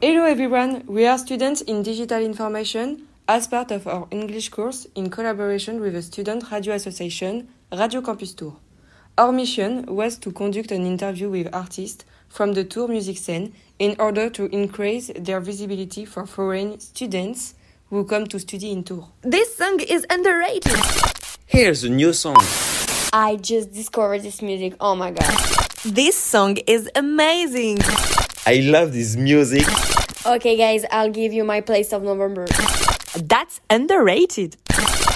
Hello everyone, we are students in digital information as part of our English course in collaboration with the Student Radio Association, Radio Campus Tours. Our mission was to conduct an interview with artists from the Tours music scene in order to increase their visibility for foreign students who come to study in Tours. This song is underrated. Here's a new song. I just discovered this music. Oh my god. This song is amazing. I love this music. Okay, guys, I'll give you my place of November. That's underrated.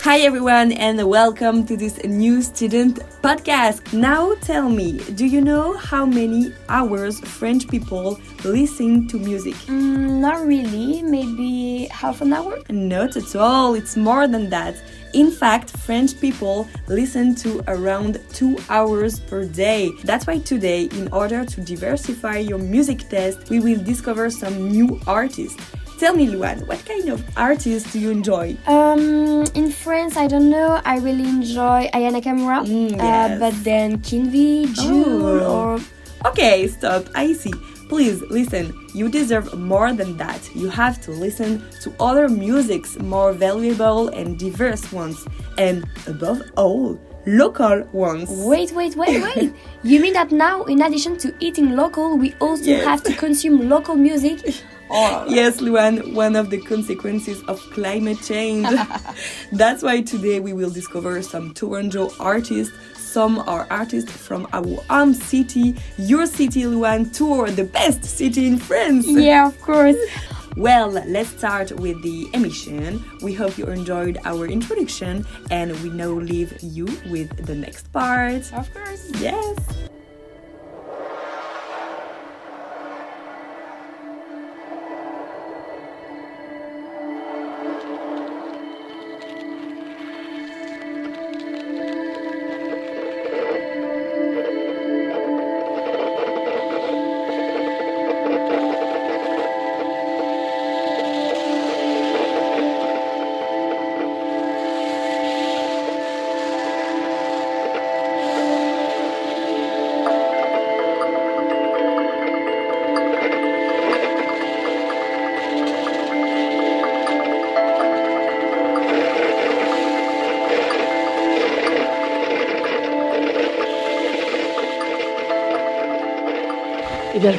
Hi everyone and welcome to this new student podcast. Now tell me, do you know how many hours French people listen to music? Mm, not really, maybe half an hour? Not at all, it's more than that. In fact, French people listen to around two hours per day. That's why today, in order to diversify your music taste, we will discover some new artists. Tell me, Luan, what kind of artists do you enjoy? Um, in France, I don't know. I really enjoy Aya Nakamura, Mm, uh, but then Kinvi, Jul, Oh. or Okay, stop. I see. Please listen. You deserve more than that. You have to listen to other musics, more valuable and diverse ones, and above all, local ones. Wait, wait, wait, wait. you mean that now, in addition to eating local, we also Yes. have to consume local music? Oh, Yes, Luan, one of the consequences of climate change. That's why today we will discover some Toronto artists. Some are artists from our own city, your city, Luan, Tours, the best city in France. yeah, of course. Well, let's start with the emission. We hope you enjoyed our introduction and we now leave you with the next part. Of course. Yes.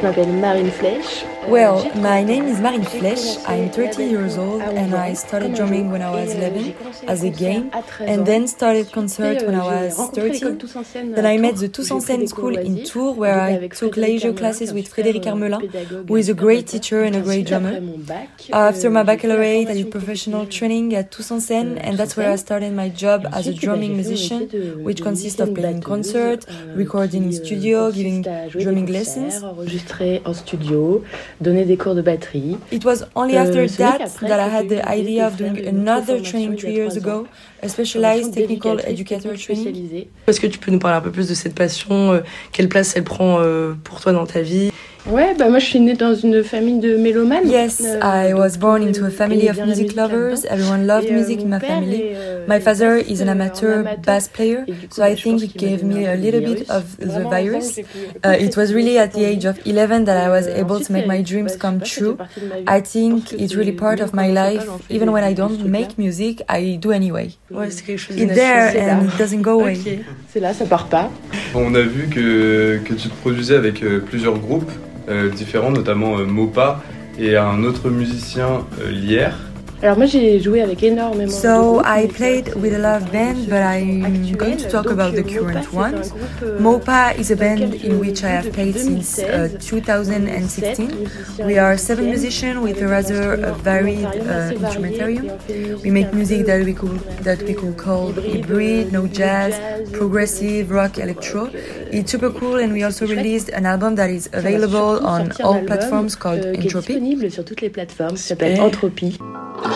Je m'appelle Marine Flèche. Well, my name is. Marine Flèche. I'm 30 years old and I started drumming when I was euh, 11 j'ai commencé les as a game and then started concert when I was rencontré 13. Tous en scène Then I met the où Tous en Scène School in. Tours where I took leisure classes with Frédéric Armelin, who is a great teacher and a great drummer. After my baccalaureate, I did professional training at Tous en Scène Euh, and that's where I started my job as a drumming musician, which consists of playing concert, recording in studio, giving drumming lessons. donner des cours de batterie. It was only after that that I had the idea of doing another training three years ago a specialized technical educator training. Est-ce que tu peux nous parler un peu plus de cette passion euh, Quelle place elle prend euh, pour toi dans ta vie? Ouais, bah moi je suis née dans une famille de mélomanes. Yes, Euh, I was born into a monde family aimait of music musique lovers. Everyone loved Et, euh, music in mon my père family. est, euh, My father bassiste, is an amateur amateur. bass player, so bah, I je think pense he qu'il m'a gave donné me un a peu little le bit virus. of the Vraiment, virus. Uh, it was really at the age of 11 that I was able ensuite, to make my dreams bah, je come true. partie de ma vie. I think it's really part même of quand my life. Even when I don't make music, I do anyway. Ouais, c'est quelque chose It's de there and it doesn't go away. Ok. C'est là, ça part pas. On a vu que, que tu te produisais avec euh, plusieurs groupes euh, différents, notamment euh, Mopa et un autre musicien, euh, Lier. Alors moi j'ai joué avec énormément de So I played with a lot of bands, but I'm going to talk about the current ones. Mopa is a band in which I have played since uh, 2016. We are seven musicians with a rather uh, varied uh, instrumentarium. We make music that we could that we could call hybrid, no jazz, progressive, rock, electro. It's super cool, and we also released an album that is available on all platforms called euh, Entropy. disponible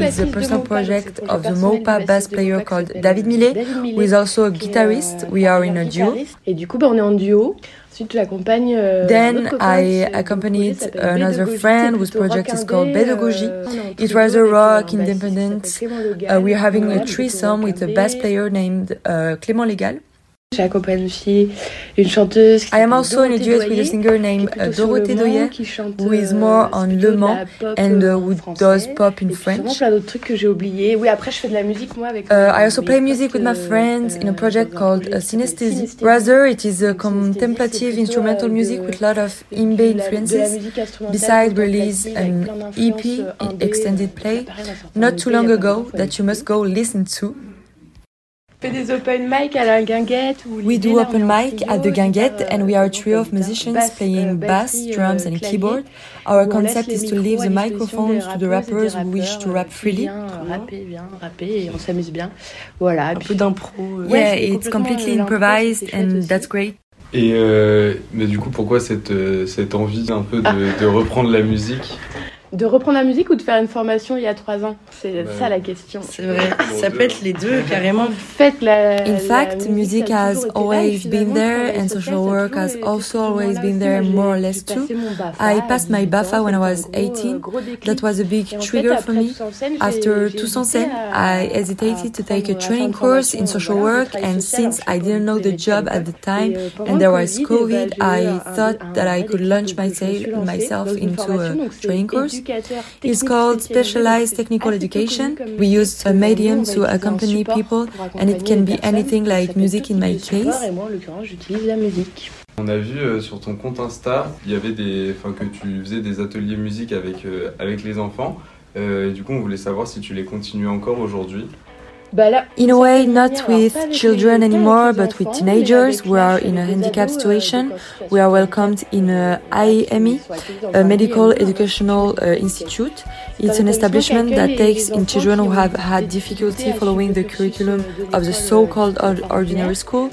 is a personal project of the Mopa bass player called David Millet, who is also a guitarist. euh, We are in a duo. Et du coup, on est en duo. Euh, Then I qui- dont le accompaged projet s'appelle another friend whose project is called indé, Pedagogy. euh, It's rather rock, independent. s'appelle Clément Legal. Uh, we are having a threesome with a bass player named uh, Clément Legal. J'ai accompagné une chanteuse. I am also in a duet with a singer named euh, Dorothée Doyer, qui who is more on Le Mans and uh, who does pop in French. plein d'autres trucs que j'ai oubliés. Oui, après je fais de la musique moi avec. Euh, I also play music with my friends in a project called uh, Synesthesia. Rather, it is euh, a contemplative instrumental music with a lot of imbe influences. Besides, release an EP, extended play, not too long ago that you must go listen to. On fait des open mic à la guinguette. We do open on est en mic trio, at the Guinguette faire, and euh, we are a trio of musicians playing euh, bass, batterie, drums euh, and clavier, keyboard. Our concept is to leave à the microphones to the rappers who wish to rappeurs, rap euh, qui freely. euh, rapper, viens rapper et on s'amuse bien. Voilà. Un peu d'impro. euh. Yeah, it's complètement, completely euh, improvised and aussi. that's great. Et euh, mais du coup, pourquoi cette, euh, cette envie un peu de, Ah. de reprendre la musique? de reprendre la musique ou de faire une formation il y a trois ans? C'est ça la question. C'est vrai, ça peut être les deux carrément. Faites la. In fact, la music has always là, been there and social work has also always been there more or less too. I passed my BAFA when I was 18. That was a big trigger for me. After Toussaint, I hesitated to take a training course in social work and since I didn't know the job at the time and there was COVID, I thought that I could launch myself into a training course technique called Specialized Technical Education. We use a medium to accompany people, pour and it accompagner can les be anything like peut être music in my case. On a vu euh, sur ton compte Insta, il y avait des, enfin que tu faisais des ateliers musique avec euh, avec les enfants. Euh, et du coup, on voulait savoir si tu les continues encore aujourd'hui. Là, In a way, not with pas avec les- children pas avec les anymore, but with teenagers who are in a avec des handicap euh, situation. donc en situation We are welcomed in a IME, a Medical Educational uh, Institute. It's an establishment that takes in children who have had difficulty following the curriculum of the so-called ordinary school.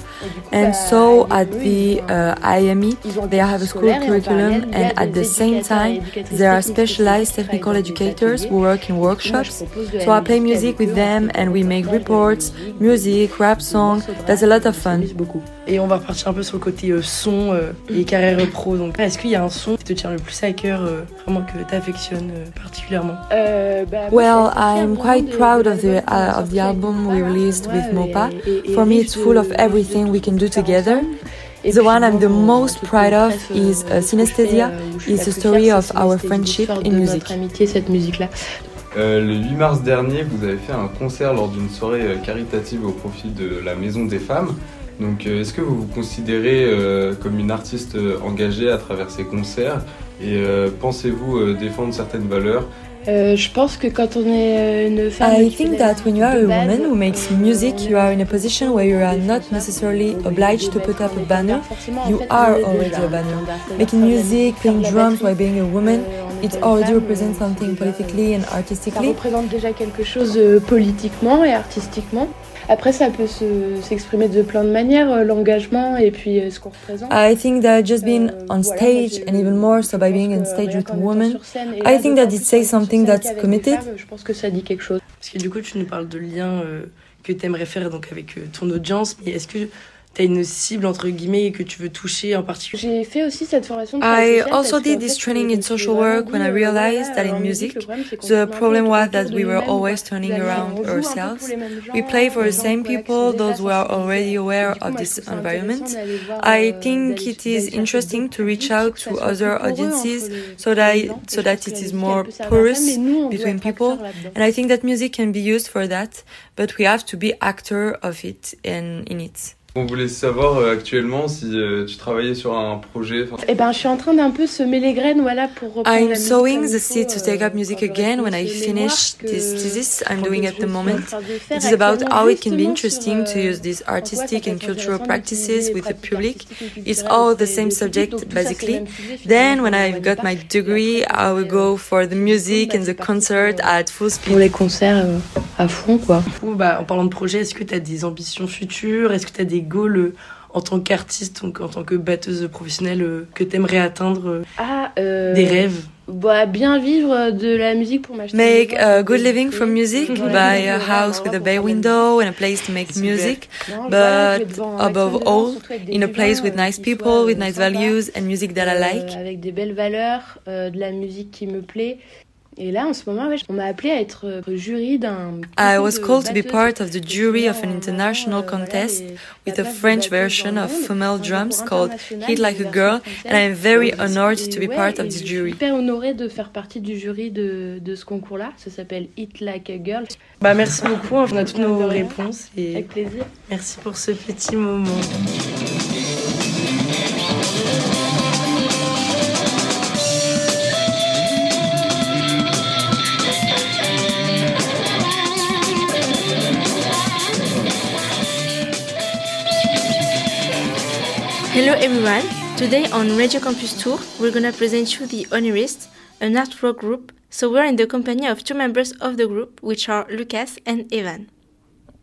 And so at the uh, IME, they have a school curriculum and at the same time, there are specialized technical educators who work in workshops. So I play music with them and we make reports, music, rap songs. That's a lot of fun. Et on va repartir un peu sur le côté euh, son euh, et carrière pro. Donc, est-ce qu'il y a un son qui te tient le plus à cœur, euh, vraiment que tu affectionnes particulièrement? Euh, bah, Well, I'm quite proud of the uh, of the album we released with Mopa. For me, it's full of everything we can do together. The one I'm the most proud of is uh, Synesthesia. It's a story of our friendship in music. Notre amitié, cette musique-là. Euh, le 8 mars dernier, vous avez fait un concert lors d'une soirée euh, caritative au profit de la Maison des Femmes. Donc, euh, est-ce que vous vous considérez comme une artiste engagée à travers ces concerts? Et pensez-vous défendre certaines valeurs Euh, je pense que quand on est euh, une femme. I think that when you are a woman who makes music, you are in a position where you are not necessarily obliged to put up a banner. You are already a banner. Making music, playing drums while being a woman, it already represents something politically and Ça artistically. représente déjà quelque chose euh, politiquement et artistiquement. Après, ça peut se- s'exprimer de plein de manières, euh, l'engagement et puis euh, ce qu'on représente. I think that just being Euh, on stage and even more so by being pense on que, stage with et I là, think that plus it says something scène that's committed. femmes, Je pense que ça dit quelque chose. Parce que du coup, tu nous parles de liens euh, que tu aimerais faire donc avec euh, ton audience, mais est-ce que tu as une cible entre guillemets que tu veux toucher en particulier J'ai fait aussi cette formation de I also did this training euh, in social work when I euh, realized that in music, le problème, c'est qu'on the tourne un peu problem was that we were always turning around on joue un peu ourselves. pour les mêmes gens, We play for euh, the same people, those who are already aware of this environment. intéressant d'aller voir, I euh, think d'aller- it d'aller is chercher interesting to reach out pour que ça to other audiences so that, les so that pense que it la is musique, more elle peut servir à ça, porous mais nous, on doit between people. And I think that music can be used for that, but we have to be actor of it and in it. On voulait savoir euh, actuellement si euh, tu travaillais sur un projet. Eh ben, je suis en train d'un peu semer les graines, voilà, pour reprendre la I'm musique sowing the seed to take euh, up music quand j'aurai again when I finish que- this thesis I'm que doing je at the moment. It is about how it can be interesting sur, to euh, use these artistic peut and être cultural intéressant practices with the pratiques public. artistiques et It's culturelles all avec the same subject basically. même sujet, finalement, Then when I've got my degree, I will go for the music and the concert at full Pour speed. les concerts euh, à fond, quoi. Du coup, bah, en parlant de projet, est-ce que tu as des ambitions futures? Est-ce que tu as des goals euh, en tant qu'artiste, donc en tant que batteuse professionnelle euh, que tu aimerais atteindre euh, Ah, euh, Des rêves bah, bien vivre de la musique pour m'acheter Make a good living from music, buy a house with a bay window and a place to make music, but above all, surtout avec des in a place with nice people, with nice values and music that I like. avec des belles valeurs, euh, de la musique qui me plaît. Et là, en ce moment, ouais, on m'a appelé à être euh, jury d'un. I concours was called to be part of the jury of an international euh, voilà, contest with a French version of female drums called international, Hit Like a Girl, and I'm very Et- honored to be ouais, part of je this suis jury. hyper honorée de faire partie du jury de, de ce concours-là. Ça s'appelle Hit Like a Girl. Bah, merci beaucoup, on a toutes nos réponses et Avec plaisir. merci pour ce petit moment. Hello everyone. Today on Radio Campus Tours, we're gonna present you the Onirists, an art rock group. So we're in the company of two members of the group, which are Lucas and Evan.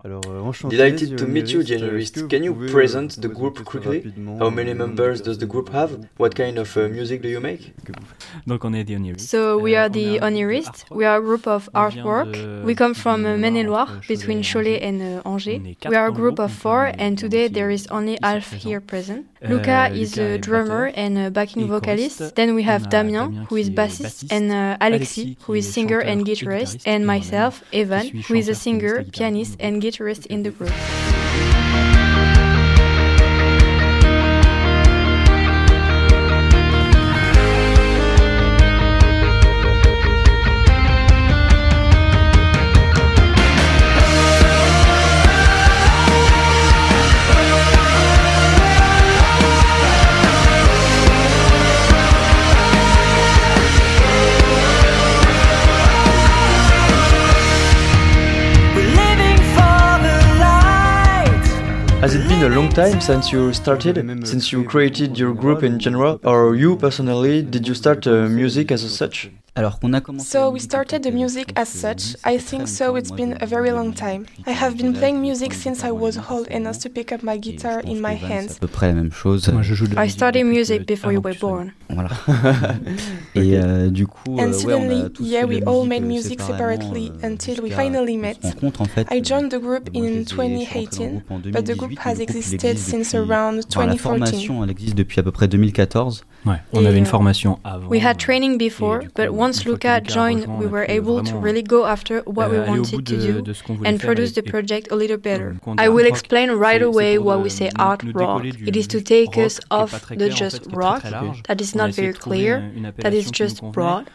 Alors, Delighted to meet you, generalist. Can you present the group quickly? How many members does the group have? What kind of uh, music do you make? Donc on est. So we are the onirists. We are a group of artwork. We come from uh, Maine-et-Loire, between Cholet and uh, Angers. We are a group of four, and today there is only Alf here present. Luca is a drummer and a backing vocalist. Then we have Damien, who is bassist, and uh, Alexis, who is singer and guitarist, and myself, Evan, who is a singer, pianist, and guitarist. In the group. Been a long time since you started, since you created your group in general, or you personally, did you start uh, music as such? So we started the music as such. I think so it's been a very long time. I have been playing music since I was old enough to pick up my guitar in my hands. I studied music before you were born. Et du coup, and suddenly, yeah, we all made music separately until we finally met. I joined the group in 2018, but the group has existed since around 2014. La formation, elle existe depuis à peu près 2014. Ouais, on avait une euh, formation avant. We had training before, coup, but once Luca joined, we were able to really go after what we euh, wanted to de- do de ce qu'on voulait and produce the project a little better. quand on dit I will explain right away why euh, we say art rock. It is to take us qui est pas off the just fait, qui est très, rock, that is not very clear, that is just broad.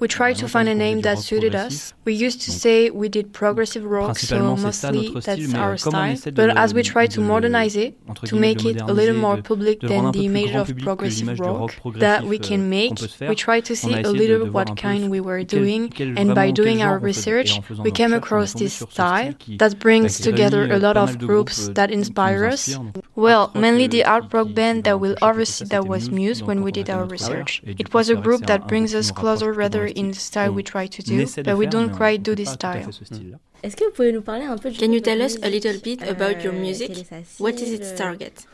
We tried to find a name that suited us. We used to say we did progressive rock, so principalement, c'est ça mostly that's our style. But as we tried to modernize it, to make it a little more public de le rendre than the image of progressive rock that we euh, can make, se faire. we tried to see a a essayé de- little what kind we were doing, and by doing our on faisait. Et research, we came recherches, on est across this style that brings together a euh, lot of groups euh, that inspire us. Well, mainly euh, the art rock band that will oversee that was Muse when we did our research. recherche. Et du It was a group that brings us closer rather in the style we try to do, but we don't quite do this style. Hmm. Can you tell us a little bit about your music? What is its target?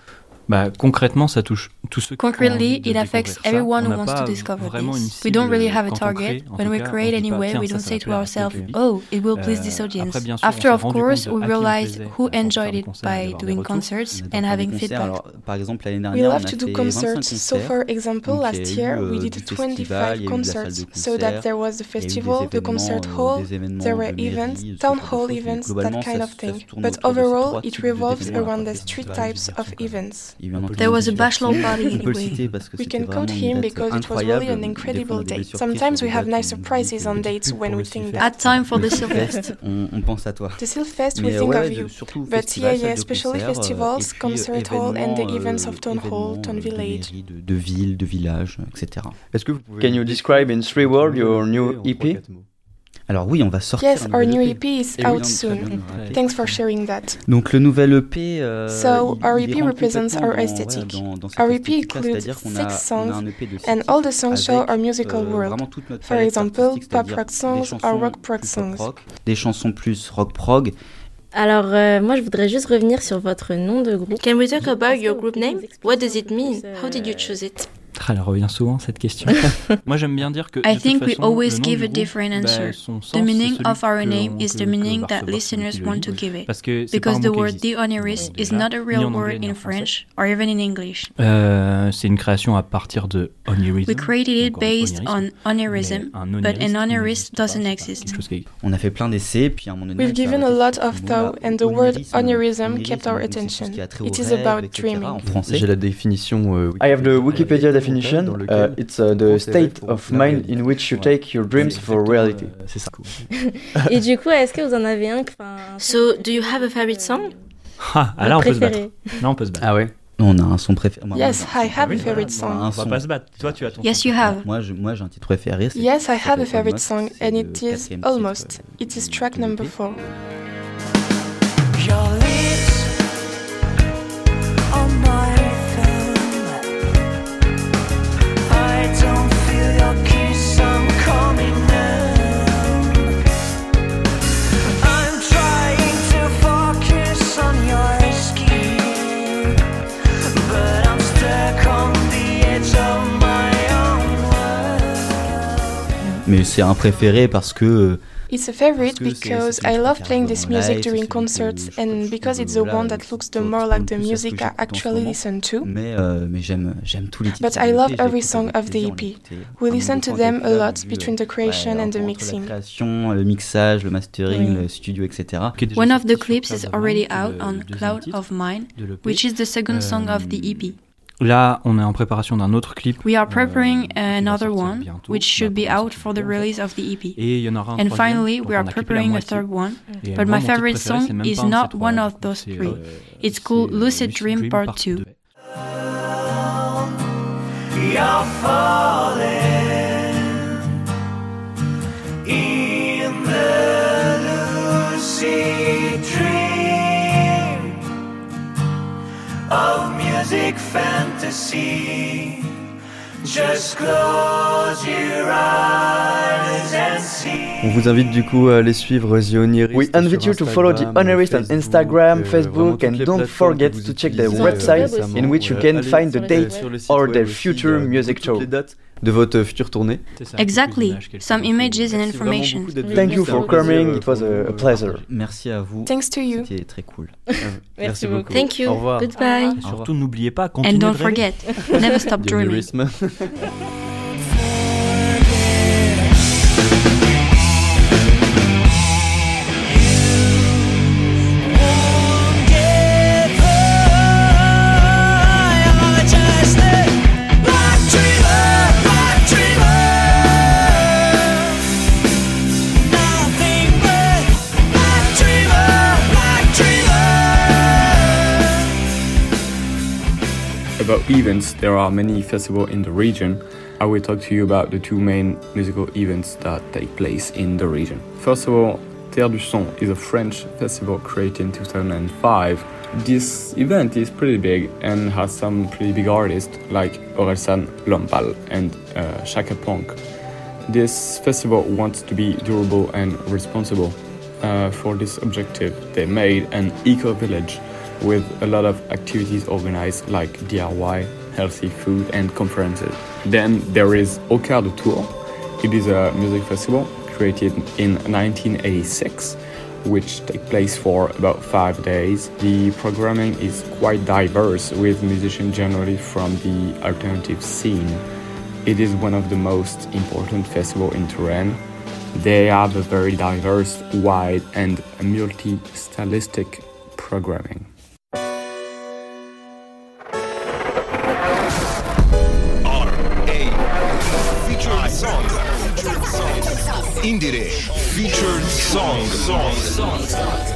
Bah, concrètement, ça touche tous ceux Concretely, it affects everyone who wants to discover this. We don't really have a target. When we create a way, we don't say to ourselves, oh, it will please this audience. After, of course, we realize who enjoyed it by doing concerts and having feedback. We love to do concerts. So, for example, last year, we did 25 concerts. So that there was the festival, the concert hall, there were events, town hall events, that kind of thing. But overall, it revolves around these three types of events. Il y a eu un entendu There was a bachelor party On peut le anyway. citer parce que We can vraiment count him because it was really an Des fois, on incredible a des belles date. Sometimes we have dates, nice on surprises on dates when we think Sylfest. that. Add time for the Le Sylfest. Sylfest, on, on pense à toi. The Sylfest, we think of you. But yeah, yeah, especially euh, festivals, concert hall, and the events euh, of town hall, événements, town euh, village. de, de villes, de villages, etc. Est-ce que vous pouvez Can you describe in three words your new EP? Alors oui, on va sortir Yes, our new EP. EP is out soon. Thanks for sharing that. Donc le nouvel EP, euh, So, il- our EP represents our aesthetic. dans- dans Our EP includes six songs, six and all the songs show our musical euh, world. For example, pop rock songs or rock prog songs. pop-rock, des chansons plus rock-prog. Alors, euh, moi, je voudrais juste revenir sur votre nom de groupe. Can we talk about your group name? What does it mean? How did you choose it? Ah, elle revient souvent cette question. Moi j'aime bien dire que. I think we always give a different answer. the meaning of our name is the meaning that listeners want to give it. Because the word Dionyris is not a real word in French or even in English. c'est une création à partir de onirism. We created it based on onirism, but an onirist doesn't exist. On a fait plein d'essais, puis à un moment donné. We've given a lot of thought, and the word onirism kept our attention. It is about dreaming. J'ai la définition. Euh, I have the Wikipédia definition definition. Uh, it's uh, the state pour of la mind réalité. in which you take your dreams for reality. C'est ça. Et du coup, est-ce que vous en avez un So, do you have a favorite song? Ah, ah, là on peut se battre. Là on peut se battre. Ah ouais? On a un son préféré. Yes, I have a oui, favorite song. un On va pas se battre. Toi tu as ton. Yes, son you have. Moi, je, moi, j'ai un titre préféré. c'est- Yes, I have a favorite Almost, song, c'est and le it is Almost. euh, It is track number l'EP. Mais c'est un préféré parce que euh, It's a favorite Parce que c'est- because I love playing this music during c'est celui que concerts, and because it's the one that qui looks the more like le the plus à ce que music I actually listen to. Mais, euh, mais j'aime, j'aime tous les titres. But de I l'EP, love every song of the EP. We listen to them a lot between the ouais, creation and the entre mixing. La création, le mixage, le mastering, Oui. le studio, etc. One of the clips is already out on Cloud of Mine, which is the second song of the EP. Là on est en préparation d'un autre clip. We are euh, preparing euh, another one, bientôt. which should be out for the release of the EP. Et il y en aura un And troisième, finally, we are on a clippé la preparing a third one, Et but moi, my favorite préféré, song is pas un de not one of those three. euh, It's called c'est, euh, Lucid Dream Part 2. You're falling in the lucid dream of music fantasy. Just close your eyes and see. On vous invite du coup à aller suivre The Onirist. We invite you to follow The Onirist on Instagram, Facebook, and don't forget to check their website in which you can find the date or their future music tour. De votre future tournée. Exactly. Some images and information. Thank you for coming. It was a, pleasure. Merci à vous. Thanks to you. C'était très cool. Merci beaucoup. Thank you. Au revoir. Goodbye. Et surtout, n'oubliez pas, continuez And don't forget, never stop dreaming. About events, there are many festivals in the region. I will talk to you about the two main musical events that take place in the region. First of all, Terre du Son is a French festival created in 2005. This event is pretty big and has some pretty big artists like Orelsan Lomepal and uh, Shaka Ponk. This festival wants to be durable and responsible. Uh, for this objective, they made an eco village with a lot of activities organized like DIY, healthy food, and conferences. Then there is de Tours. It is a music festival created in 1986 which take place for about five days. The programming is quite diverse with musicians generally from the alternative scene. It is one of the most important festivals in Touraine. They have a very diverse, wide, and multi-stylistic programming. Indire. Featured song. Les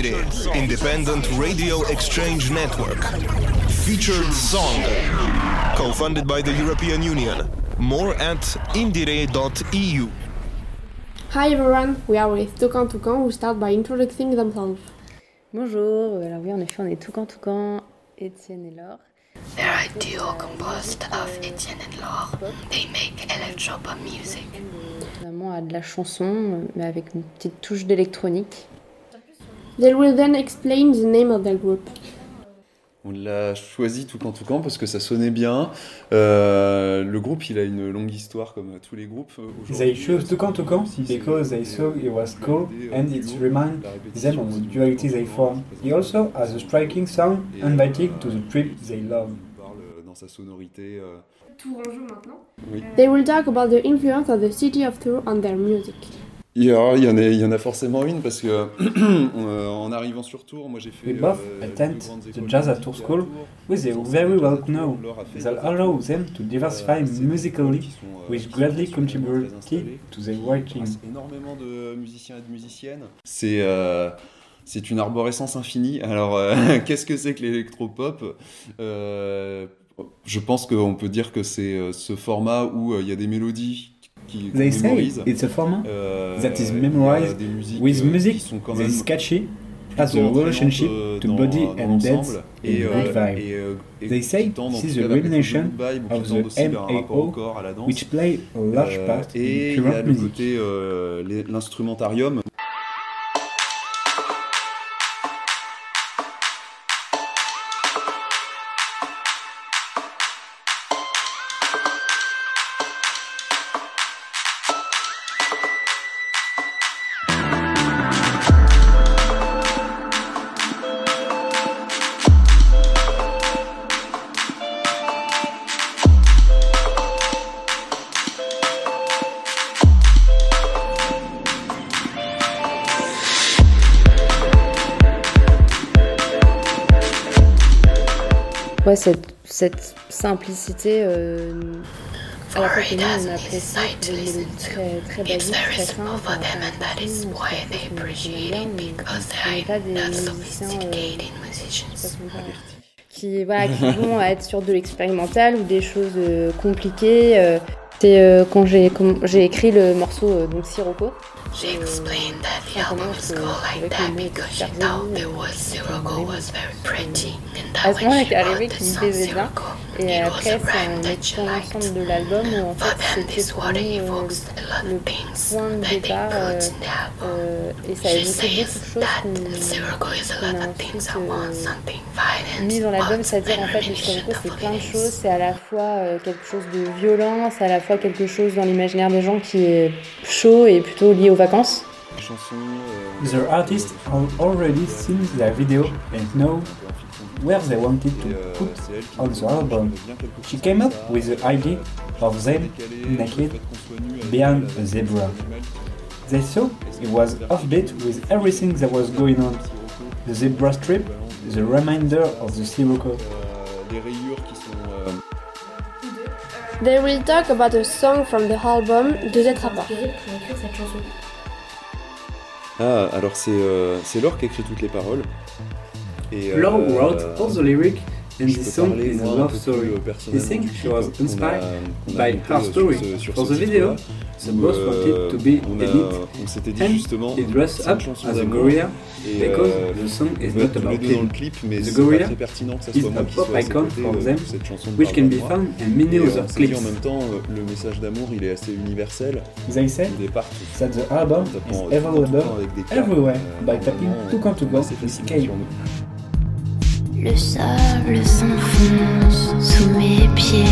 Independent Radio Exchange Network. Featured song. Co-funded by the European Union. More at indire.eu. Hi everyone, we are with Toucan Toucan who start by introducing themselves. Bonjour, alors oui, en effet, on est Toucan Toucan, Étienne et Laure. They're a duo composed of Etienne and Laure. They make electropop music. Finalement, à de la chanson, mais avec une petite touche d'électronique. They will then explain the name of their group. On l'a choisi Toucan Toucan parce que ça sonnait bien. Euh, le groupe, il a une longue histoire comme tous les groupes. euh. They chose Toucan Toucan because they saw it was cool and it reminded them of the duality they form. He also has a striking sound inviting to the trip they love. euh, dans sa sonorité. euh, Tourangeau maintenant. Oui. They will talk about the influence of the city of Tours on their music. Il y, a- il y en a, il y en a forcément une parce que euh, en arrivant sur Tours, moi j'ai fait. We both euh, attend the Jazz at Tour School with a Tours, very well know a that des- allow them to diversify musically, euh, which greatly contributed to their writing. énormément de musiciens et de musiciennes. C'est euh, c'est une arborescence infinie. Alors, euh, qu'est-ce que c'est que l'électropop? Euh, Je pense qu'on peut dire que c'est euh, ce format où euh, il y a des mélodies qui they say it's a format that is memorized with music qui sont quand that is catchy as a relationship to body and dance et, good vibe. They say this is a combination of the MAO, which play a large part in current music. L'instrumentarium. Cette, cette simplicité, euh, à la fois que nous on apprécie, des mélodies très, très basiques, très simples, enfin, enfin, on aime bien, mais on n'est pas des musiciens, euh, je sais pas comment dire, qui, voilà, qui vont être sur de l'expérimental ou des choses euh, compliquées. C'est quand j'ai écrit le morceau donc Sirocco. She explained that the album was like that because she thought the word Sirocco was very pretty and that when she wrote the song Sirocco, et après, c'est un excellent ensemble de l'album où en fait c'était pour nous euh, le point de départ euh, euh, et ça a évoqué beaucoup de choses qu'on a ensuite euh, mis dans l'album, c'est-à-dire en fait le flamenco c'est plein de choses, c'est à la fois quelque chose de violent, c'est à la fois quelque chose dans l'imaginaire des gens qui est chaud et plutôt lié aux vacances. The artists have already seen la video and know where they wanted to put on the album. She came up with the idea of them naked behind a zebra. They saw it was offbeat with everything that was going on. The zebra strip, the reminder of the Sirocco. sont euh, They will talk about a song from the album Deux êtres à part. Ah, alors c'est euh, c'est Laure qui écrit toutes les paroles. Et, Long wrote all the lyrics and this song is a love story. This thing was inspired by her story. For the video, the boss wanted to be on elite on s'était dit justement he dressed up as a gorilla because the song is not about him. the gorilla is a pop icon for them, which can be found in many other clips. En même temps, le message d'amour il est assez universel. They said that the album is available everywhere by tapping two canto with le sable s'enfonce sous mes pieds.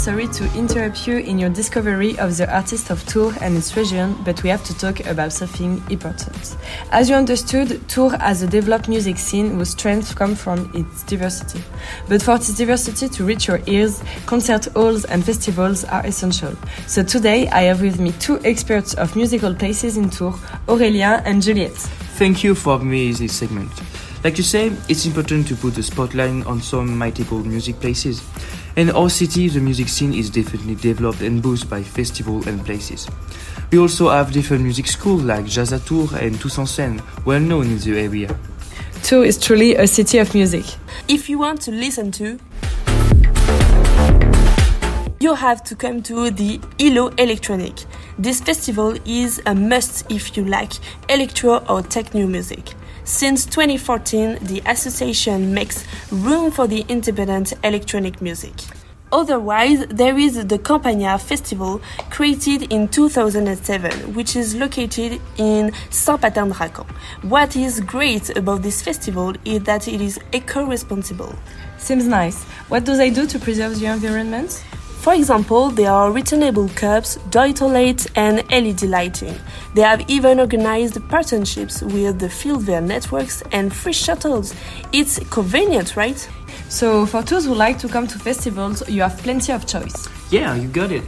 Sorry to interrupt you in your discovery of the artist of Tours and its region, but we have to talk about something important. As you understood, Tours as a developed music scene whose strength comes from its diversity. But for this diversity to reach your ears, concert halls and festivals are essential. So today I have with me two experts of musical places in Tours, Aurélien and Juliette. Thank you for me this segment. Like you say, it's important to put the spotlight on some mythical music places. In our city, the music scene is definitely developed and boosted by festivals and places. We also have different music schools like Jazz à and Tous en Scène, well known in the area. Tours is truly a city of music. If you want to listen to, you have to come to the ILO Electronic. This festival is a must if you like electro or techno music. Since 2014, the association makes room for the independent electronic music. Otherwise, there is the Campagna Festival, created in 2007, which is located in Saint-Patin-de-Racan. What is great about this festival is that it is eco-responsible. Seems nice. What do they do to preserve the environment? For example, there are returnable cups, joy toilets, and LED lighting. They have even organized partnerships with the Fieldware networks and free shuttles. It's convenient, right? So, for those who like to come to festivals, you have plenty of choice. Yeah, you got it.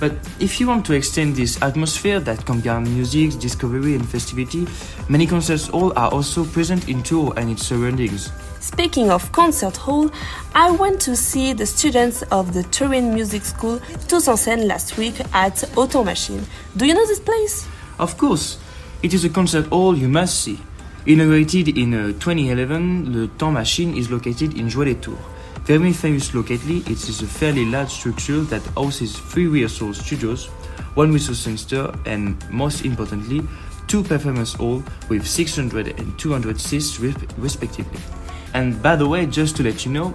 But if you want to extend this atmosphere that combines music, discovery, and festivity, many concerts halls are also present in Tours and its surroundings. Speaking of concert hall, I went to see the students of the Touraine Music School Tous en scène last week at Automachine. Do you know this place? Of course, it is a concert hall you must see. Inaugurated in uh, 2011, the Temps Machine is located in Joué-lès-Tours. Very famous locally, it is a fairly large structure that houses three rehearsal studios, one rehearsal center, and most importantly, two performance halls with 600 and 200 seats respectively. And by the way, just to let you know,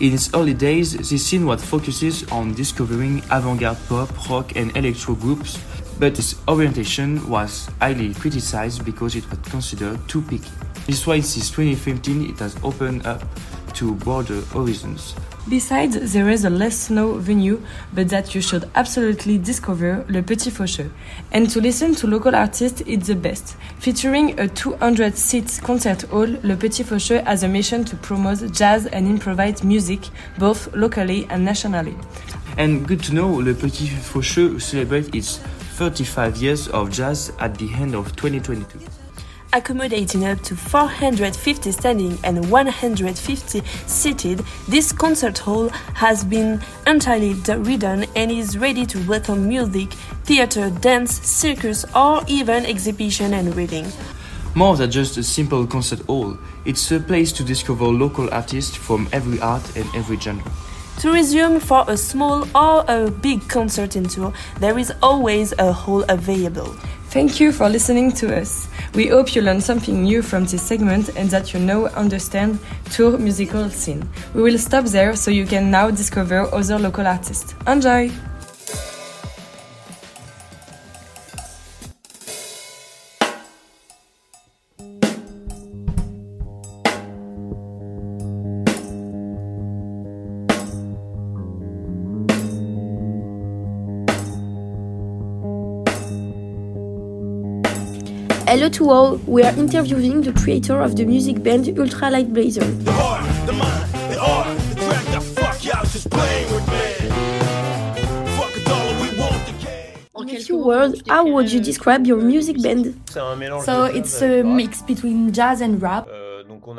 in its early days, this scene was focuses on discovering avant-garde pop, rock, and electro groups, but its orientation was highly criticized because it was considered too picky. This is why since 2015 it has opened up to broader horizons. Besides, there is a less known venue, but that you should absolutely discover, Le Petit Faucheux. And to listen to local artists, it's the best. Featuring a 200 seat concert hall, Le Petit Faucheux has a mission to promote jazz and improvised music, both locally and nationally. And good to know, Le Petit Faucheux celebrates its 35 years of jazz at the end of 2022 accommodating up to 450 standing and 150 seated, this concert hall has been entirely redone and is ready to welcome music, theater, dance, circus, or even exhibition and reading. More than just a simple concert hall, it's a place to discover local artists from every art and every genre. To resume for a small or a big concert in Tours, there is always a hall available. Thank you for listening to us. We hope you learned something new from this segment and that you now understand tour musical scene. We will stop there so you can now discover other local artists. Enjoy! Hello to all, we are interviewing the creator of the music band Ultralight Blazer. The heart, the mind, the art, the track that fuck y'all just playing with me. Fuck a dollar, we want the game. In a few words, how would you describe your music band? So it's a mix between jazz and rap.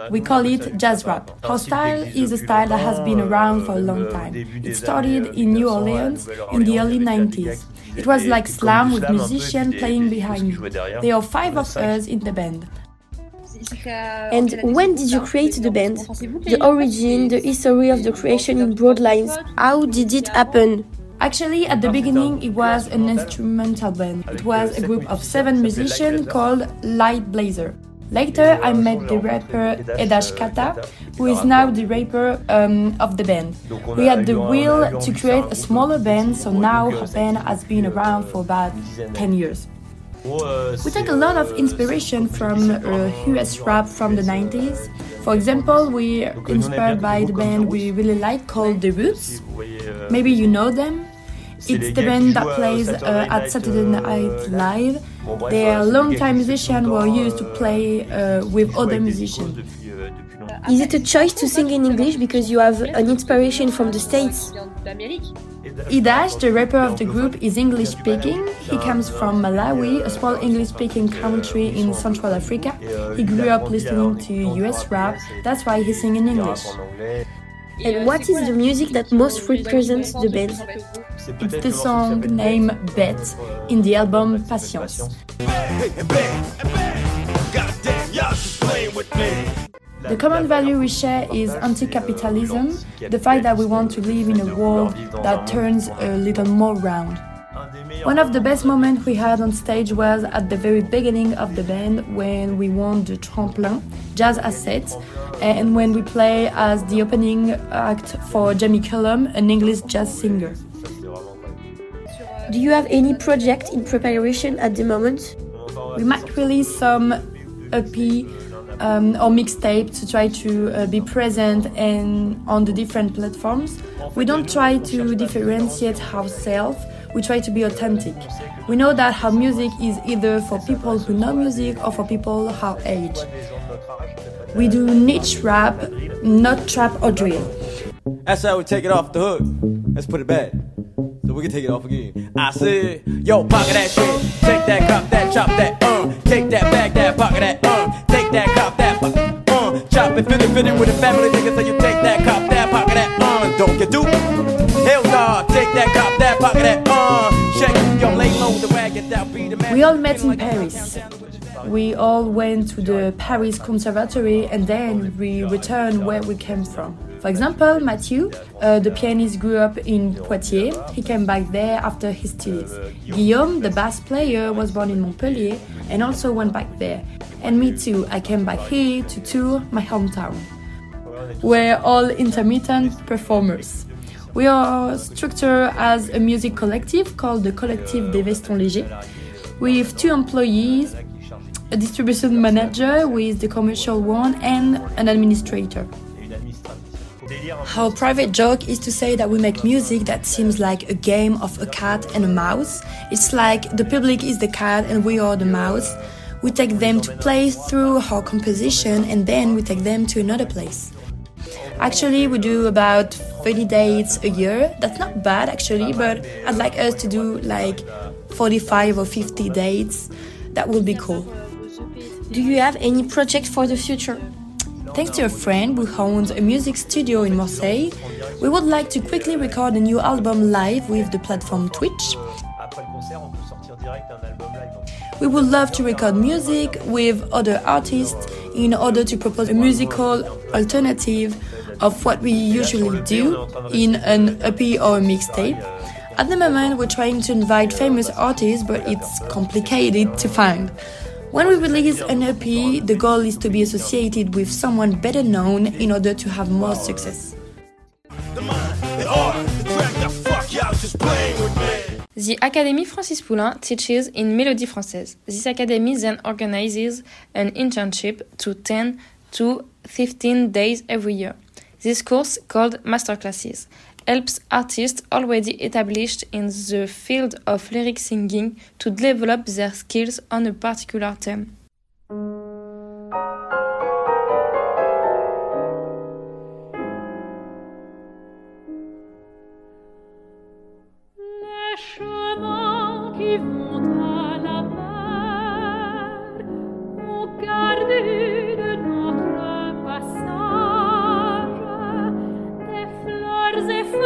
We call it jazz rap. Our style is a style that has been around for a long time. It started in New Orleans in the early 90s. It was like slam with musicians playing behind you. There are five of us in the band. And when did you create the band? The origin, the history of the creation in broad lines. How did it happen? Actually, at the beginning, it was an instrumental band. It was a group of seven musicians called Light Blazer. Later, I met the rapper Edash Kata, who is now the rapper um, of the band. We had the will to create a smaller band, so now our band has been around for about 10 years. We take a lot of inspiration from uh, US rap from the 90s. For example, we are inspired by the band we really like called The Roots. Maybe you know them. It's the band that plays uh, at Saturday Night Live. They are long-time musicians were used to play uh, with other musicians. Is it a choice to sing in English because you have an inspiration from the States? Idash, the rapper of the group, is English speaking. He comes from Malawi, a small English speaking country in Central Africa. He grew up listening to US rap, that's why he sings in English. And what is the music that most represents the band? It's the song named Bet in the album Patience. The common value we share is anti capitalism, the fact that we want to live in a world that turns a little more round. One of the best moments we had on stage was at the very beginning of the band when we won the Tremplin Jazz Asset and when we play as the opening act for Jamie Cullum, an English jazz singer. Do you have any project in preparation at the moment? We might release some EP um, or mixtape to try to uh, be present and on the different platforms. We don't try to differentiate ourselves. We try to be authentic. We know that our music is either for people who know music or for people our age. We do niche rap, not trap or drill. That's how we take it off the hook. Let's put it back. So we can take it off again. I said, yo, pocket that shit. Take that, cop that, chop that, uh. Take that, bag that, pocket that, uh. Take that, cop that, fit it with a family nigga. So you take that, cop that, pocket that. Don't get do. Hell nah, take that, cop that, pocket that, lay low the wagon, that be the man. We all met in Paris. We all went to the Paris Conservatory and then we returned where we came from. For example, Mathieu, uh, the pianist, grew up in Poitiers. He came back there after his studies. Guillaume, the bass player, was born in Montpellier and also went back there. And me too, I came back here to Tours my hometown. We're all intermittent performers. We are structured as a music collective called the Collectif des Vestons Légers, We have two employees, a distribution manager with the commercial one, and an administrator. Our private joke is to say that we make music that seems like a game of a cat and a mouse. It's like the public is the cat and we are the mouse. We take them to play through our composition and then we take them to another place. Actually, we do about 30 dates a year. That's not bad actually, but I'd like us to do like 45 or 50 dates. That would be cool. Do you have any project for the future? Thanks to a friend who owns a music studio in Marseille, we would like to quickly record a new album live with the platform Twitch. We would love to record music with other artists in order to propose a musical alternative of what we usually do in an EP or a mixtape. At the moment, we're trying to invite famous artists, but it's complicated to find. When we release an EP, the goal is to be associated with someone better known in order to have more success. The Academy Francis Poulenc teaches in Mélodie Française. This academy then organizes an internship to 10 to 15 days every year. This course, called Masterclasses, helps artists already established in the field of lyric singing to develop their skills on a particular theme. Qui vont à la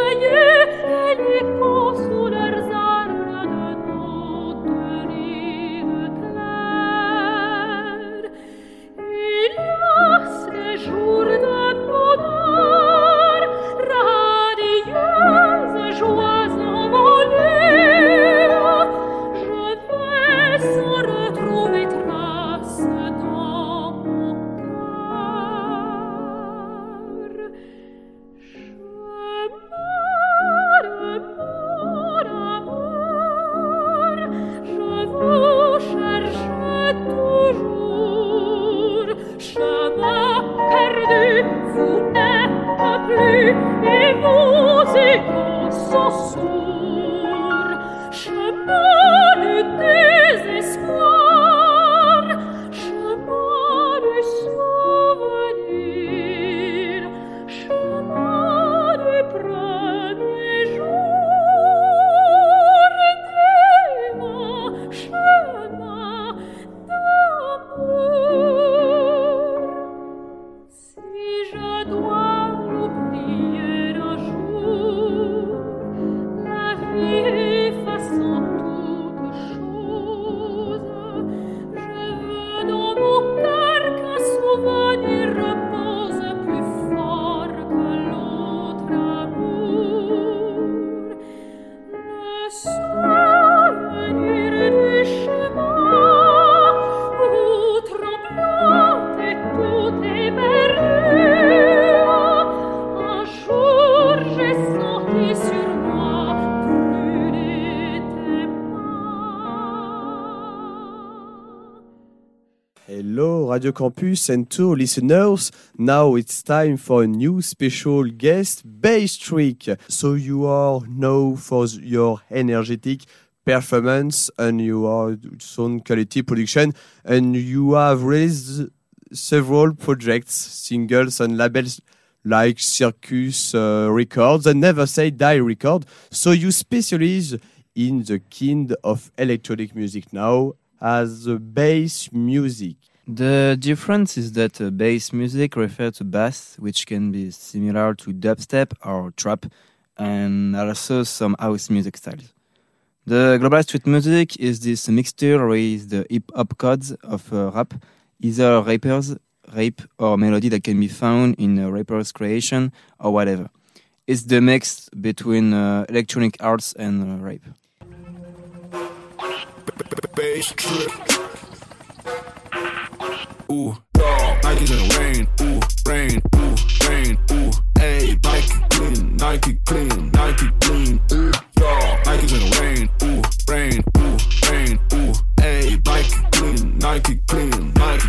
fleurs effeuillées et Campus and two listeners. Now it's time for a new special guest, Bass Trick. So you are known for your energetic performance and your sound quality production, and you have released several projects, singles and labels like Circus uh, Records and Never Say Die Record. So you specialize in the kind of electronic music now as uh, bass music. The difference is that uh, bass music refers to bass, which can be similar to dubstep or trap, and also some house music styles. The global street music is this mixture with the hip hop codes of uh, rap, either rappers, rape, or melody that can be found in a rapper's creation or whatever. It's the mix between uh, electronic arts and uh, trip. Ooh, dog. Nike's in the rain. Ooh, rain. Ooh, rain. Ooh, hey, Nike clean. Nike clean. Nike clean. Ooh, dog. Nike's in the rain. Ooh, rain. Ooh, rain. Ooh, hey, Nike clean. Nike clean. Nike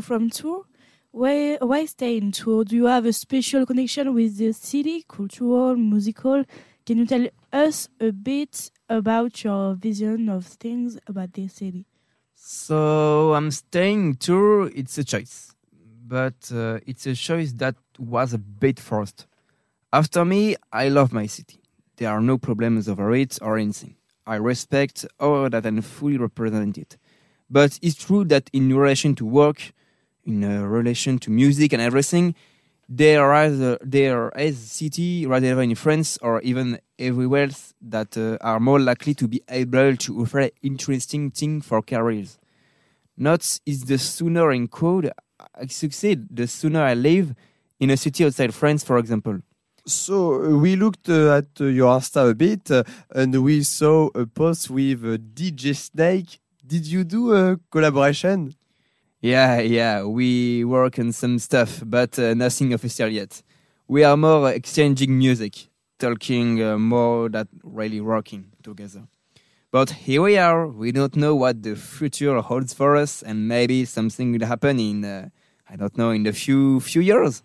you from Tours? Why, why stay in Tours? Do you have a special connection with the city, cultural, musical? Can you tell us a bit about your vision of things about this city? So I'm staying tour. It's a choice, but uh, it's a choice that was a bit forced. After me, I love my city. There are no problems over it or anything. I respect all that and fully represent it. But it's true that in relation to work, in uh, relation to music and everything, there are there is city rather than in France or even everywhere else that uh, are more likely to be able to offer interesting things for careers. Not is the sooner in code I succeed, the sooner I live in a city outside France, for example. So uh, we looked uh, at uh, your Insta a bit uh, and we saw a post with uh, DJ Snake. Did you do a collaboration? Yeah, yeah, we work on some stuff, but uh, nothing official yet. We are more exchanging music, talking uh, more than really working together. But here we are. We don't know what the future holds for us, and maybe something will happen in, uh, I don't know, in a few few years.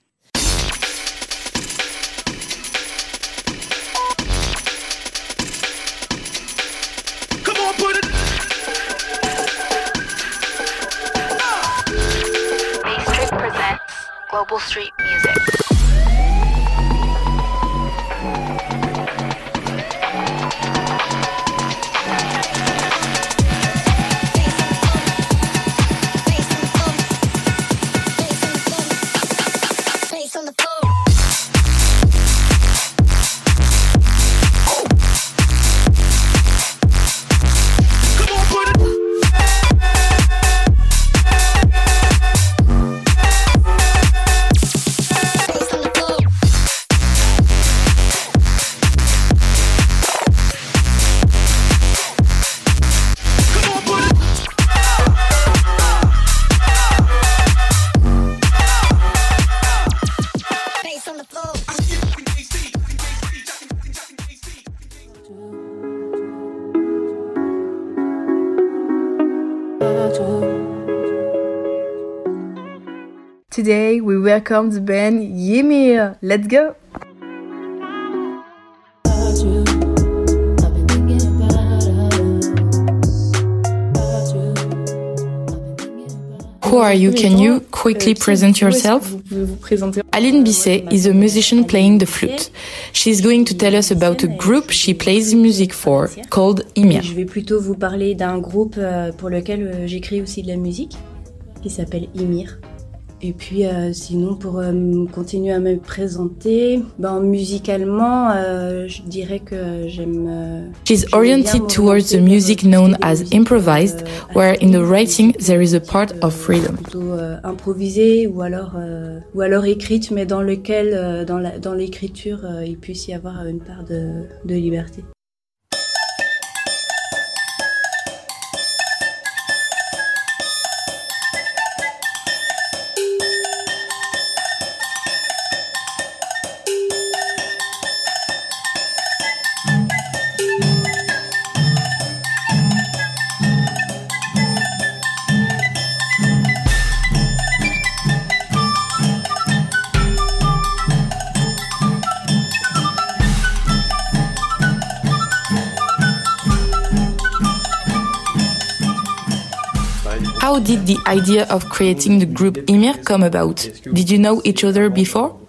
Global Street Music. Jacob du Ben Yemir. Let's go! Who are you? Can you quickly euh, present yourself? Aline Bisset is a musician playing the flute. She is going to tell us about a group she plays music for called Imia. Je vais plutôt vous parler d'un groupe euh, pour lequel euh, j'écris aussi de la musique qui s'appelle Imir. Et puis euh, sinon, pour euh, continuer à me présenter, ben, musicalement, euh, je dirais que j'aime... euh, She's oriented towards the music known as improvised, where in the writing there is a part of freedom. plutôt euh, improvisée ou alors euh, ou alors écrite mais dans lequel euh, dans dans l'écriture euh, il puisse y avoir une part de, de liberté. Did the idea of creating the group Ymir come about? Did you know each other before?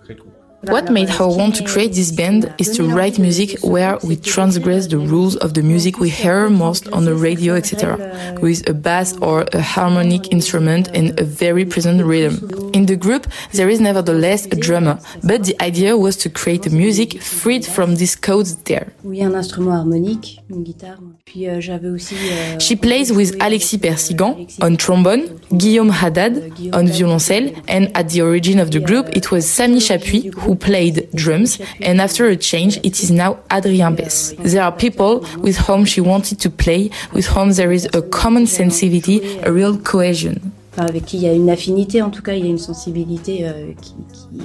What made her want to create this band is to write music where we transgress the rules of the music we hear most on the radio, etc., with a bass or a harmonic instrument and a very present rhythm. In the group, there is nevertheless a drummer, but the idea was to create a music freed from these codes there. Oui, un instrument harmonique, une guitare. Puis euh, euh, She plays with Alexis Persigan on trombone, Guillaume Haddad on violoncelle, and at the origin of the group it was Samy Chapuis who played drums, and after a change it is now Adrien Bess. There are people with whom she wanted to play, with whom there is a common sensibility, a real cohesion. enfin, avec qui il y a une affinité en tout cas, il y a une sensibilité euh, qui, qui,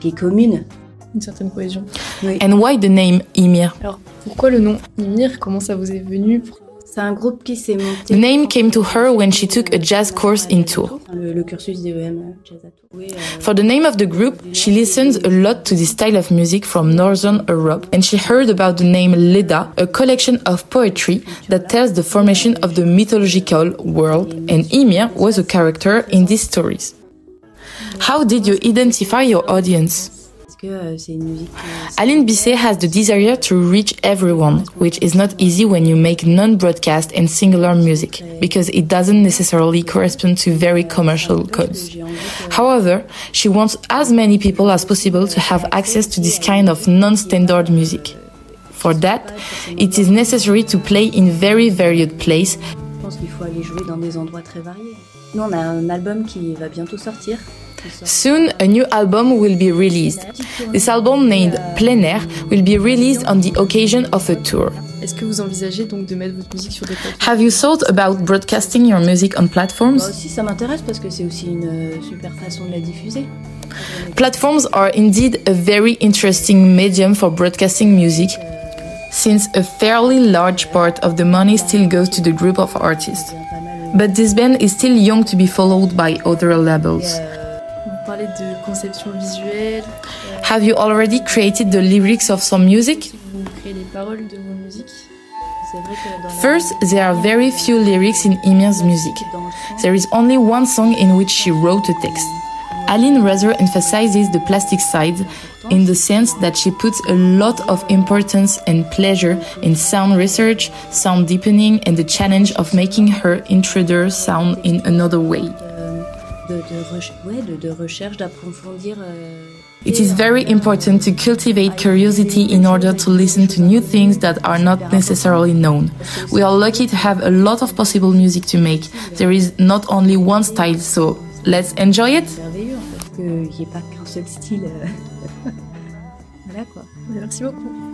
qui est commune. Une certaine cohésion. And why the name Ymir? Alors, pourquoi le nom Ymir? Comment ça vous est venu? C'est un groupe qui s'est monté. The name came to her when she took a jazz euh, course in Tours. Le, le cursus d'EM euh, Jazz à Tours. Oui, euh, For the name of the group, she listens a lot to this style of music from Northern Europe, and she heard about the name Leda, a collection of poetry that tells the formation of the mythological world, and Ymir was a character in these stories. How did you identify your audience? Que euh, c'est une musique. Aline Bisset has the desire to reach everyone, which is not easy when you make non-broadcast and singular music, because it doesn't necessarily correspond to very commercial codes. However, she wants as many people as possible to have access to this kind of non-standard music. For that, it is necessary to play in very varied places, Je pense qu'il faut aller jouer dans des endroits très variés. Nous, on a un album qui va bientôt sortir. Qui sort- Soon, a new album will be released. This album named Plein Air will be released on the occasion of a tour. Est-ce que vous envisagez donc de mettre votre musique sur des plateformes Have you thought about broadcasting your music on Moi platforms? aussi, ça m'intéresse parce que c'est aussi une euh, super façon de la diffuser. Platforms are indeed a very interesting medium for broadcasting music, since a fairly large part of the money still goes to the group of artists. But this band is still young to be followed by other labels. Vous parlez de conception visuelle, euh, Have you already created the lyrics of some music? vous créez les paroles de vos musiques. C'est vrai que dans la- First, there are very few lyrics in Ymir's music. There is only one song in which she wrote a text. Aline rather emphasizes the plastic side in the sense that she puts a lot of importance and pleasure in sound research, sound deepening, and the challenge of making her intruder sound in another way. De, de, reche- ouais, de, de recherche, d'approfondir. euh, It is very important to cultivate curiosity in order to listen to new things that are not necessarily known. We are lucky to have a lot of possible music to make. There is not only one style, so let's enjoy it. merveilleux en fait, qu'il n'y ait pas qu'un seul style. voilà quoi. Merci beaucoup.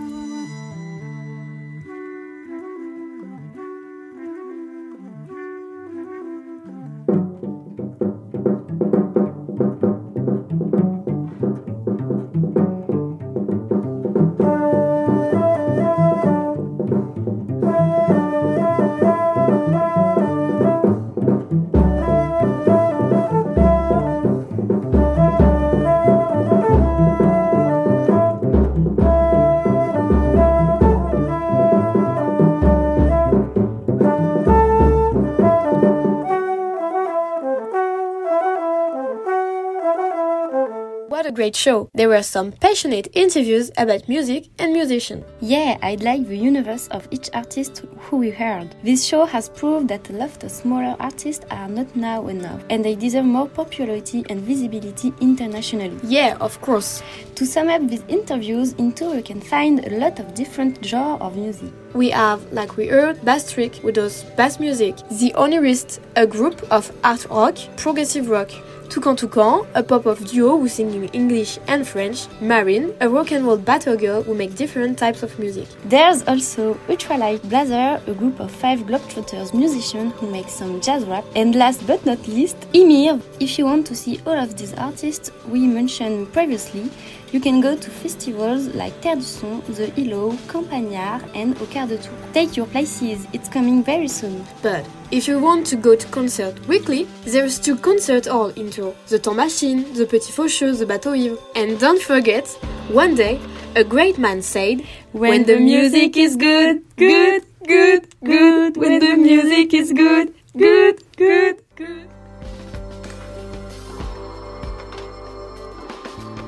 Great show. There were some passionate interviews about music and musicians. Yeah, I'd like the universe of each artist who we heard. This show has proved that a lot of smaller artists are not now enough, and they deserve more popularity and visibility internationally. Yeah, of course. To sum up these interviews, in Tours you can find a lot of different genres of music. We have, like we heard, Bastric with those bass music, The Onirists, a group of art rock, progressive rock, Toucan Toucan, a pop of duo who sing in English and French, Marine, a rock and roll battle girl who make different types of music. There's also Ultralight Blazer, a group of five Globetrotters musicians who make some jazz rap, and last but not least, Ymir. If you want to see all of these artists we mentioned previously, you can go to festivals like Terre du Son, The Hilo, Campagnard, and Aucard de Tours. Take your places, it's coming very soon. But if you want to go to concert weekly, there's two concert hall in Tours, the Temps Machine, the Petit Faucheux, the Bateau Ivre. And don't forget, one day, a great man said, When the music is good, good, good, good, when the music is good, good, good, good.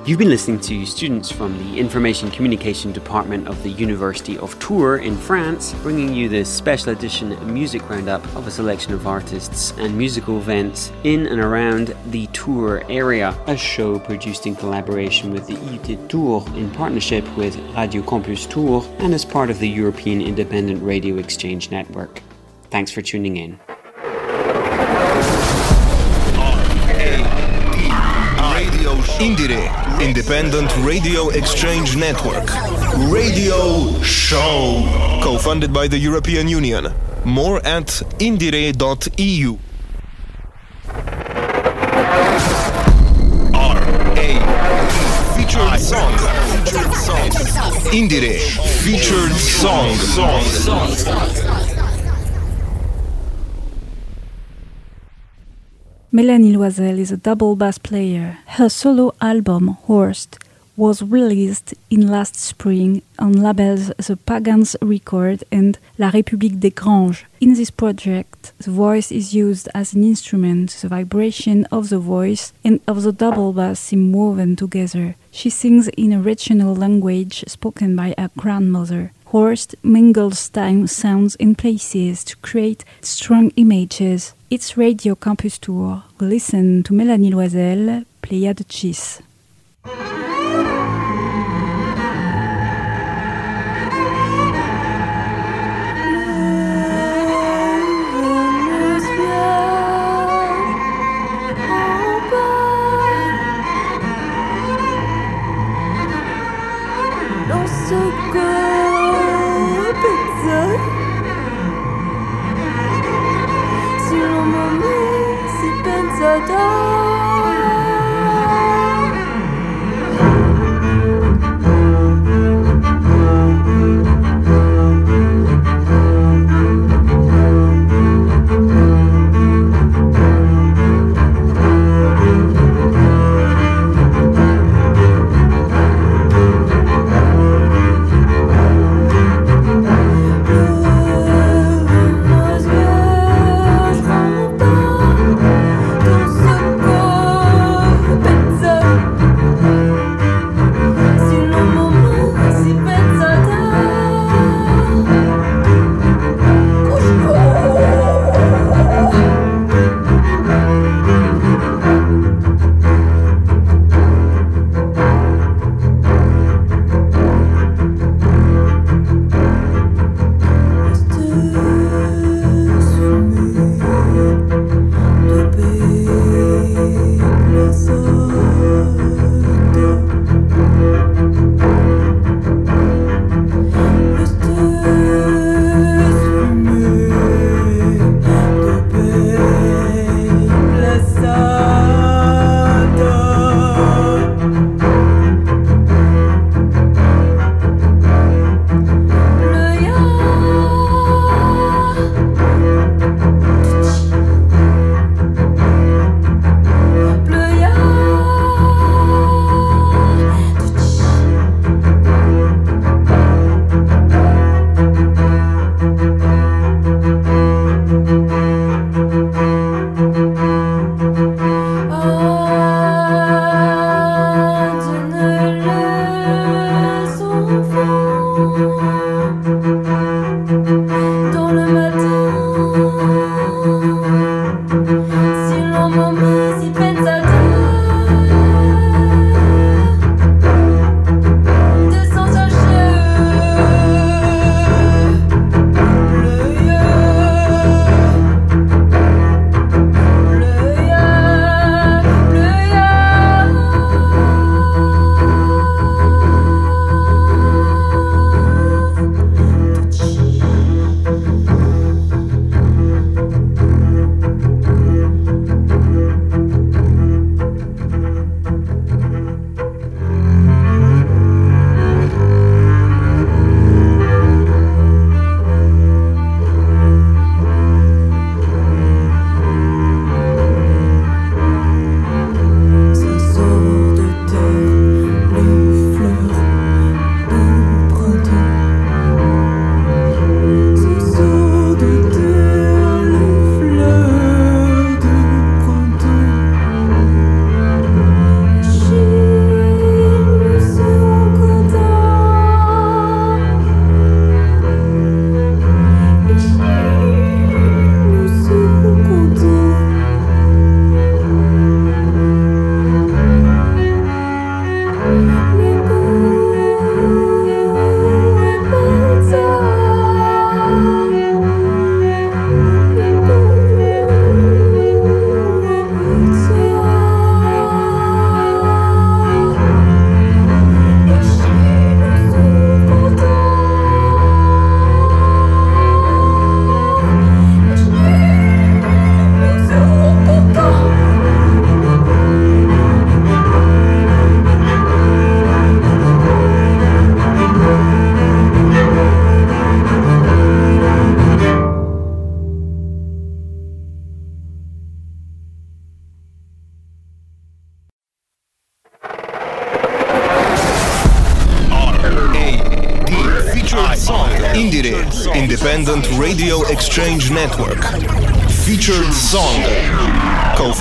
You've been listening to students from the Information Communication Department of the University of Tours in France, bringing you this special edition music roundup of a selection of artists and musical events in and around the Tours area. A show produced in collaboration with the IUT Tours in partnership with Radio Campus Tours and as part of the European Independent Radio Exchange Network. Thanks for tuning in. Indire, Independent Radio Exchange Network. Radio Show. Co funded by the European Union. More at indire.eu. Featured song. Featured song. Indire. Featured song. Melanie Loisel is a double bass player. Her solo album, Horst, was released in last spring on labels The Pagans Record and La République des Granges. In this project, the voice is used as an instrument, the vibration of the voice and of the double bass seem woven together. She sings in a regional language spoken by her grandmother. Horst mingles time sounds in places to create strong images. It's Radio Campus Tours. Listen to Mélanie Loisel, Pléiade Chis. Dans pensata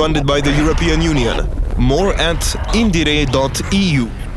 co-funded by the European Union. More at indire.eu.